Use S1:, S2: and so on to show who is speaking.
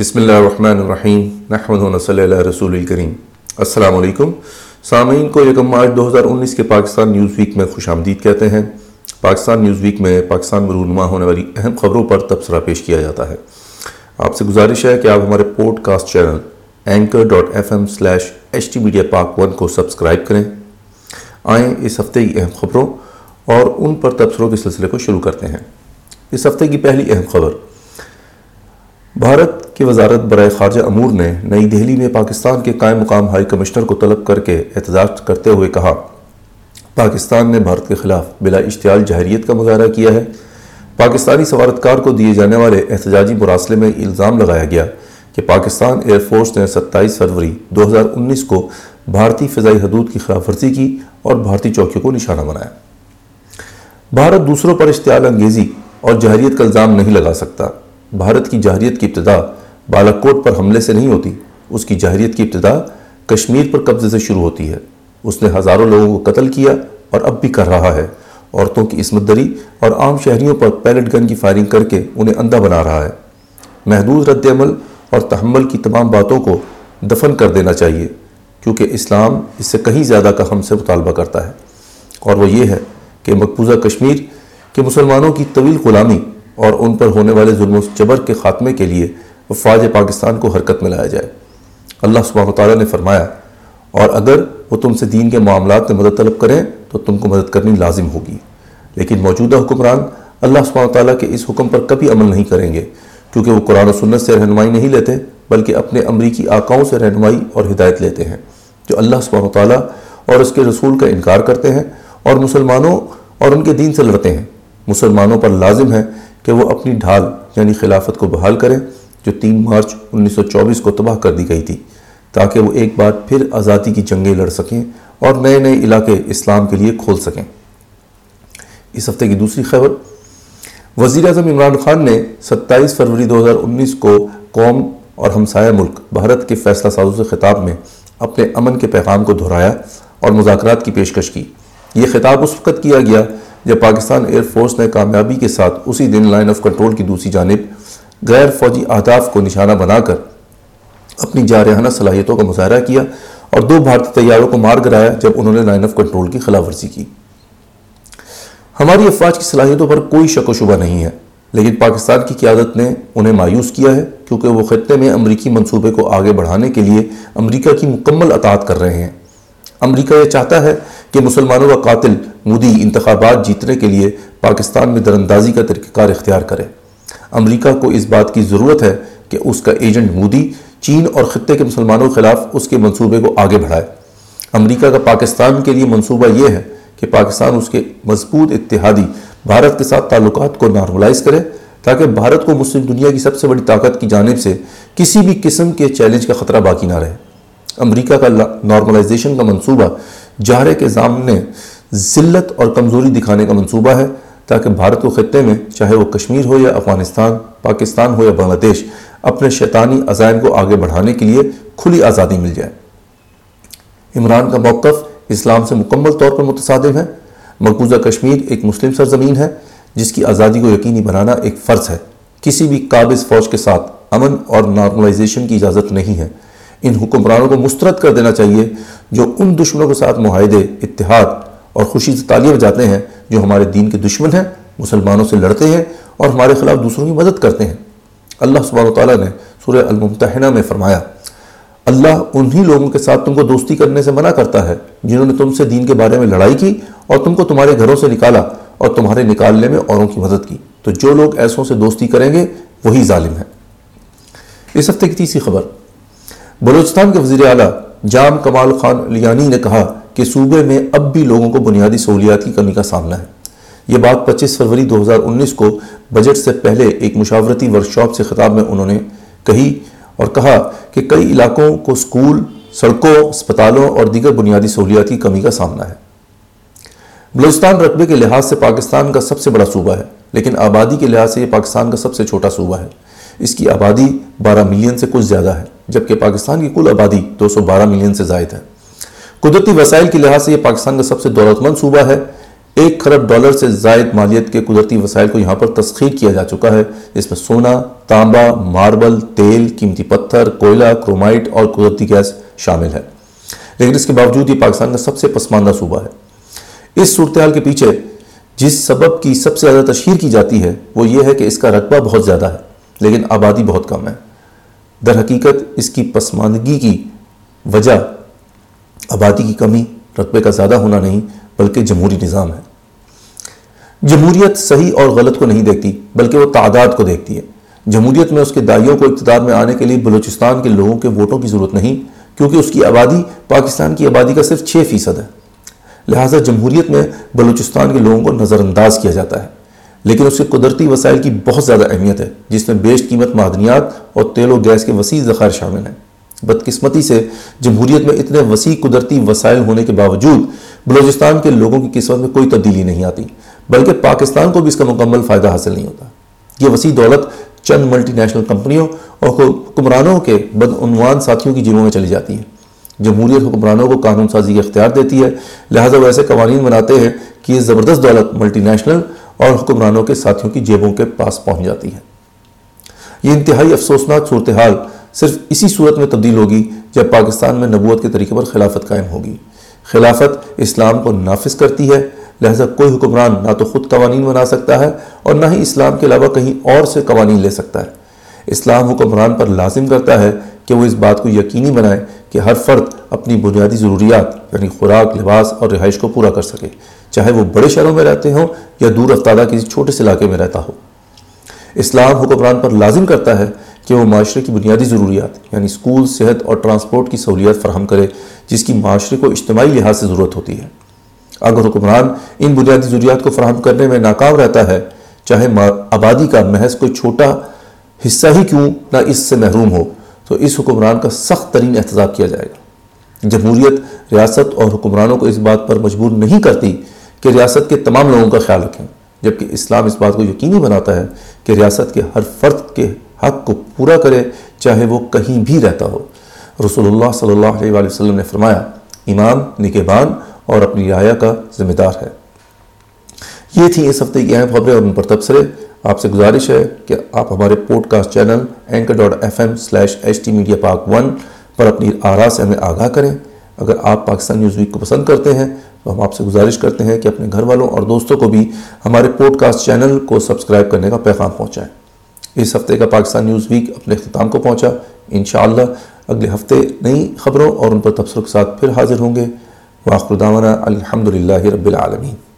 S1: بسم اللہ الرحمن الرحیم، نحمد و صلی اللہ رسول الکریم۔ السلام علیکم۔ سامعین کو یکم مارچ دو ہزار انیس کے پاکستان نیوز ویک میں خوش آمدید کہتے ہیں۔ پاکستان نیوز ویک میں پاکستان میں رونما ہونے والی اہم خبروں پر تبصرہ پیش کیا جاتا ہے۔ آپ سے گزارش ہے کہ آپ ہمارے podcast channel anchor dot F M slash H T media Pak one کو سبسکرائب کریں۔ آئیں اس ہفتے کی اہم خبروں اور ان پر تبصروں کے سلسلے کو شروع کرتے ہیں۔ اس ہفتے کی پہلی اہم خبر۔ بھارت کی وزارت برائے خارجہ امور نے نئی دہلی میں پاکستان کے قائم مقام ہائی کمشنر کو طلب کر کے احتجاج کرتے ہوئے کہا۔ پاکستان نے بھارت کے خلاف بلا اشتعال جہریت کا مظاہرہ کیا ہے۔ پاکستانی سفارتکار کو دیے جانے والے احتجاجی مراسلے میں الزام لگایا گیا کہ پاکستان ایئر فورس نے ستائیس فروری دو ہزار انیس کو بھارتی فضائی حدود کی خلاف ورزی کی اور بھارتی چوکیوں کو نشانہ بنایا۔ بھارت دوسروں پر اشتعال انگیزی اور جہریت کا الزام نہیں لگا سکتا۔ بھارت کی جہریت کی ابتدا بالاکوٹ پر حملے سے نہیں ہوتی، اس کی جہریت کی ابتدا کشمیر پر قبضے سے شروع ہوتی ہے۔ اس نے ہزاروں لوگوں کو قتل کیا اور اب بھی کر رہا ہے۔ عورتوں کی عصمت دری اور عام شہریوں پر پیلٹ گن کی فائرنگ کر کے انہیں اندھا بنا رہا ہے۔ محدود رد عمل اور تحمل کی تمام باتوں کو دفن کر دینا چاہیے، کیونکہ اسلام اس سے کہیں زیادہ کا ہم سے مطالبہ کرتا ہے۔ اور وہ یہ ہے کہ مقبوضہ کشمیر کے مسلمانوں کی طویل غلامی اور ان پر ہونے والے ظلم و جبر کے خاتمے کے لیے فوج پاکستان کو حرکت میں لایا جائے۔ اللہ سبحانہ تعالیٰ نے فرمایا، اور اگر وہ تم سے دین کے معاملات میں مدد طلب کریں تو تم کو مدد کرنی لازم ہوگی۔ لیکن موجودہ حکمران اللہ سبحانہ تعالیٰ کے اس حکم پر کبھی عمل نہیں کریں گے، کیونکہ وہ قرآن و سنت سے رہنمائی نہیں لیتے، بلکہ اپنے امریکی آقاؤں سے رہنمائی اور ہدایت لیتے ہیں، جو اللہ سبحانہ تعالیٰ اور اس کے رسول کا انکار کرتے ہیں اور مسلمانوں اور ان کے دین سے لڑتے ہیں۔ مسلمانوں پر لازم ہے کہ وہ اپنی ڈھال یعنی خلافت کو بحال کریں۔ جو تین مارچ انیس سو چوبیس کو تباہ کر دی گئی تھی، تاکہ وہ ایک بار پھر آزادی کی جنگیں لڑ سکیں اور نئے نئے علاقے اسلام کے لیے کھول سکیں۔ اس ہفتے کی دوسری خبر، وزیر اعظم عمران خان نے ستائیس فروری دو ہزار انیس کو قوم اور ہمسایہ ملک بھارت کے فیصلہ سازوں سے خطاب میں اپنے امن کے پیغام کو دہرایا اور مذاکرات کی پیشکش کی۔ یہ خطاب اس وقت کیا گیا جب پاکستان ایئر فورس نے کامیابی کے ساتھ اسی دن لائن آف کنٹرول کی دوسری جانب غیر فوجی اہداف کو نشانہ بنا کر اپنی جارحانہ صلاحیتوں کا مظاہرہ کیا اور دو بھارتی طیاروں کو مار گرایا جب انہوں نے لائن آف کنٹرول کی خلاف ورزی کی۔ ہماری افواج کی صلاحیتوں پر کوئی شک و شبہ نہیں ہے، لیکن پاکستان کی قیادت نے انہیں مایوس کیا ہے کیونکہ وہ خطے میں امریکی منصوبے کو آگے بڑھانے کے لیے امریکہ کی مکمل اطاعت کر رہے ہیں۔ امریکہ یہ چاہتا ہے کہ مسلمانوں کا قاتل مودی انتخابات جیتنے کے لیے پاکستان میں درندازی کا طریقہ کار اختیار کرے۔ امریکہ کو اس بات کی ضرورت ہے کہ اس کا ایجنٹ مودی چین اور خطے کے مسلمانوں کے خلاف اس کے منصوبے کو آگے بڑھائے۔ امریکہ کا پاکستان کے لیے منصوبہ یہ ہے کہ پاکستان اس کے مضبوط اتحادی بھارت کے ساتھ تعلقات کو نارملائز کرے تاکہ بھارت کو مسلم دنیا کی سب سے بڑی طاقت کی جانب سے کسی بھی قسم کے چیلنج کا خطرہ باقی نہ رہے۔ امریکہ کا نارملائزیشن کا منصوبہ جہرے کے سامنے ذلت اور کمزوری دکھانے کا منصوبہ ہے۔ تاکہ بھارت و خطے میں چاہے وہ کشمیر ہو یا افغانستان، پاکستان ہو یا بنگلہ دیش، اپنے شیطانی عزائم کو آگے بڑھانے کے لیے کھلی آزادی مل جائے۔ عمران کا موقف اسلام سے مکمل طور پر متصادم ہے۔ مقبوضہ کشمیر ایک مسلم سرزمین ہے، جس کی آزادی کو یقینی بنانا ایک فرض ہے۔ کسی بھی قابض فوج کے ساتھ امن اور نارملائزیشن کی اجازت نہیں ہے۔ ان حکمرانوں کو مسترد کر دینا چاہیے جو ان دشمنوں کے ساتھ معاہدے، اتحاد اور خوشی سے تالیاں جاتے ہیں جو ہمارے دین کے دشمن ہیں، مسلمانوں سے لڑتے ہیں اور ہمارے خلاف دوسروں کی مدد کرتے ہیں۔ اللہ سبحانہ تعالیٰ نے سورہ الممتحنہ میں فرمایا، اللہ انہی لوگوں کے ساتھ تم کو دوستی کرنے سے منع کرتا ہے جنہوں نے تم سے دین کے بارے میں لڑائی کی اور تم کو تمہارے گھروں سے نکالا اور تمہارے نکالنے میں اوروں کی مدد کی۔ تو جو لوگ ایسوں سے دوستی کریں گے، وہی ظالم ہیں۔ اس ہفتے کی تیسری خبر، بلوچستان کے وزیر اعلیٰ جام کمال خان لیانی نے کہا کہ صوبے میں اب بھی لوگوں کو بنیادی سہولیات کی کمی کا سامنا ہے۔ یہ بات پچیس فروری دو ہزار انیس کو بجٹ سے پہلے ایک مشاورتی ورکشاپ سے خطاب میں انہوں نے کہی اور کہا کہ کئی علاقوں کو سکول، سڑکوں، اسپتالوں اور دیگر بنیادی سہولیات کی کمی کا سامنا ہے۔ بلوچستان رقبے کے لحاظ سے پاکستان کا سب سے بڑا صوبہ ہے، لیکن آبادی کے لحاظ سے یہ پاکستان کا سب سے چھوٹا صوبہ ہے۔ اس کی آبادی بارہ ملین سے کچھ زیادہ ہے، جبکہ پاکستان کی کل آبادی دو سو بارہ ملین سے زائد ہے۔ قدرتی وسائل کے لحاظ سے یہ پاکستان کا سب سے دولت مند صوبہ ہے۔ ایک خرب ڈالر سے زائد مالیت کے قدرتی وسائل کو یہاں پر تسخیر کیا جا چکا ہے۔ اس میں سونا، تانبا، ماربل، تیل، قیمتی پتھر، کوئلہ، کرومائٹ اور قدرتی گیس شامل ہے۔ لیکن اس کے باوجود یہ پاکستان کا سب سے پسماندہ صوبہ ہے۔ اس صورتحال کے پیچھے جس سبب کی سب سے زیادہ تشہیر کی جاتی ہے، وہ یہ ہے کہ اس کا رقبہ بہت زیادہ ہے، لیکن آبادی بہت کم ہے۔ در حقیقت اس کی پسماندگی کی وجہ آبادی کی کمی رقبے کا زیادہ ہونا نہیں بلکہ جمہوری نظام ہے۔ جمہوریت صحیح اور غلط کو نہیں دیکھتی بلکہ وہ تعداد کو دیکھتی ہے۔ جمہوریت میں اس کے دائیوں کو اقتدار میں آنے کے لیے بلوچستان کے لوگوں کے ووٹوں کی ضرورت نہیں کیونکہ اس کی آبادی پاکستان کی آبادی کا صرف چھ فیصد ہے۔ لہٰذا جمہوریت میں بلوچستان کے لوگوں کو نظر انداز کیا جاتا ہے۔ لیکن اس کے قدرتی وسائل کی بہت زیادہ اہمیت ہے، جس میں بیش قیمت معدنیات اور تیل و گیس کے وسیع ذخائر شامل ہیں۔ بدقسمتی سے جمہوریت میں اتنے وسیع قدرتی وسائل ہونے کے باوجود بلوچستان کے لوگوں کی قسمت میں کوئی تبدیلی نہیں آتی، بلکہ پاکستان کو بھی اس کا مکمل فائدہ حاصل نہیں ہوتا۔ یہ وسیع دولت چند ملٹی نیشنل کمپنیوں اور حکمرانوں کے بدعنوان ساتھیوں کی جیبوں میں چلی جاتی ہے۔ جمہوریت حکمرانوں کو قانون سازی کا اختیار دیتی ہے، لہٰذا وہ ایسے قوانین بناتے ہیں کہ یہ زبردست دولت ملٹی نیشنل اور حکمرانوں کے ساتھیوں کی جیبوں کے پاس پہنچ جاتی ہے۔ یہ انتہائی افسوسناک صورتحال صرف اسی صورت میں تبدیل ہوگی جب پاکستان میں نبوت کے طریقے پر خلافت قائم ہوگی۔ خلافت اسلام کو نافذ کرتی ہے، لہذا کوئی حکمران نہ تو خود قوانین بنا سکتا ہے اور نہ ہی اسلام کے علاوہ کہیں اور سے قوانین لے سکتا ہے۔ اسلام حکمران پر لازم کرتا ہے کہ وہ اس بات کو یقینی بنائے کہ ہر فرد اپنی بنیادی ضروریات یعنی خوراک، لباس اور رہائش کو پورا کر سکے، چاہے وہ بڑے شہروں میں رہتے ہوں یا دور افتادہ کسی چھوٹے سے علاقے میں رہتا ہو۔ اسلام حکمران پر لازم کرتا ہے کہ وہ معاشرے کی بنیادی ضروریات یعنی اسکول صحت اور ٹرانسپورٹ کی سہولیات فراہم کرے، جس کی معاشرے کو اجتماعی لحاظ سے ضرورت ہوتی ہے۔ اگر حکمران ان بنیادی ضروریات کو فراہم کرنے میں ناکام رہتا ہے، چاہے آبادی کا محض کوئی چھوٹا حصہ ہی کیوں نہ اس سے محروم ہو، تو اس حکمران کا سخت ترین احتجاج کیا جائے گا۔ جمہوریت، ریاست اور حکمرانوں کو اس بات پر مجبور نہیں کرتی کہ ریاست کے تمام لوگوں کا خیال رکھیں۔ جبکہ اسلام اس بات کو یقینی بناتا ہے کہ ریاست کے ہر فرد کے حق کو پورا کرے، چاہے وہ کہیں بھی رہتا ہو۔ رسول اللہ صلی اللہ علیہ وآلہ وسلم نے فرمایا امام نکبان اور اپنی رعایا کا ذمہ دار ہے۔ یہ تھی اس ہفتے کی اہم خبریں اور ان پر تبصرے آپ سے گزارش ہے کہ آپ ہمارے podcast channel anchor dot F M slash H T media Pak one پر اپنی آرا سے ہمیں آگاہ کریں۔ اگر آپ پاکستان نیوز ویک کو پسند کرتے ہیں تو ہم آپ سے گزارش کرتے ہیں کہ اپنے گھر والوں اور دوستوں کو بھی ہمارے پوڈ کاسٹ چینل کو سبسکرائب کرنے کا پیغام پہنچائیں اس ہفتے کا پاکستان نیوز ویک اپنے اختتام کو پہنچا۔ انشاءاللہ اگلے ہفتے نئی خبروں اور ان پر تبصروں کے ساتھ پھر حاضر ہوں گے۔ واخر دعوانا الحمد للہ رب العالمین۔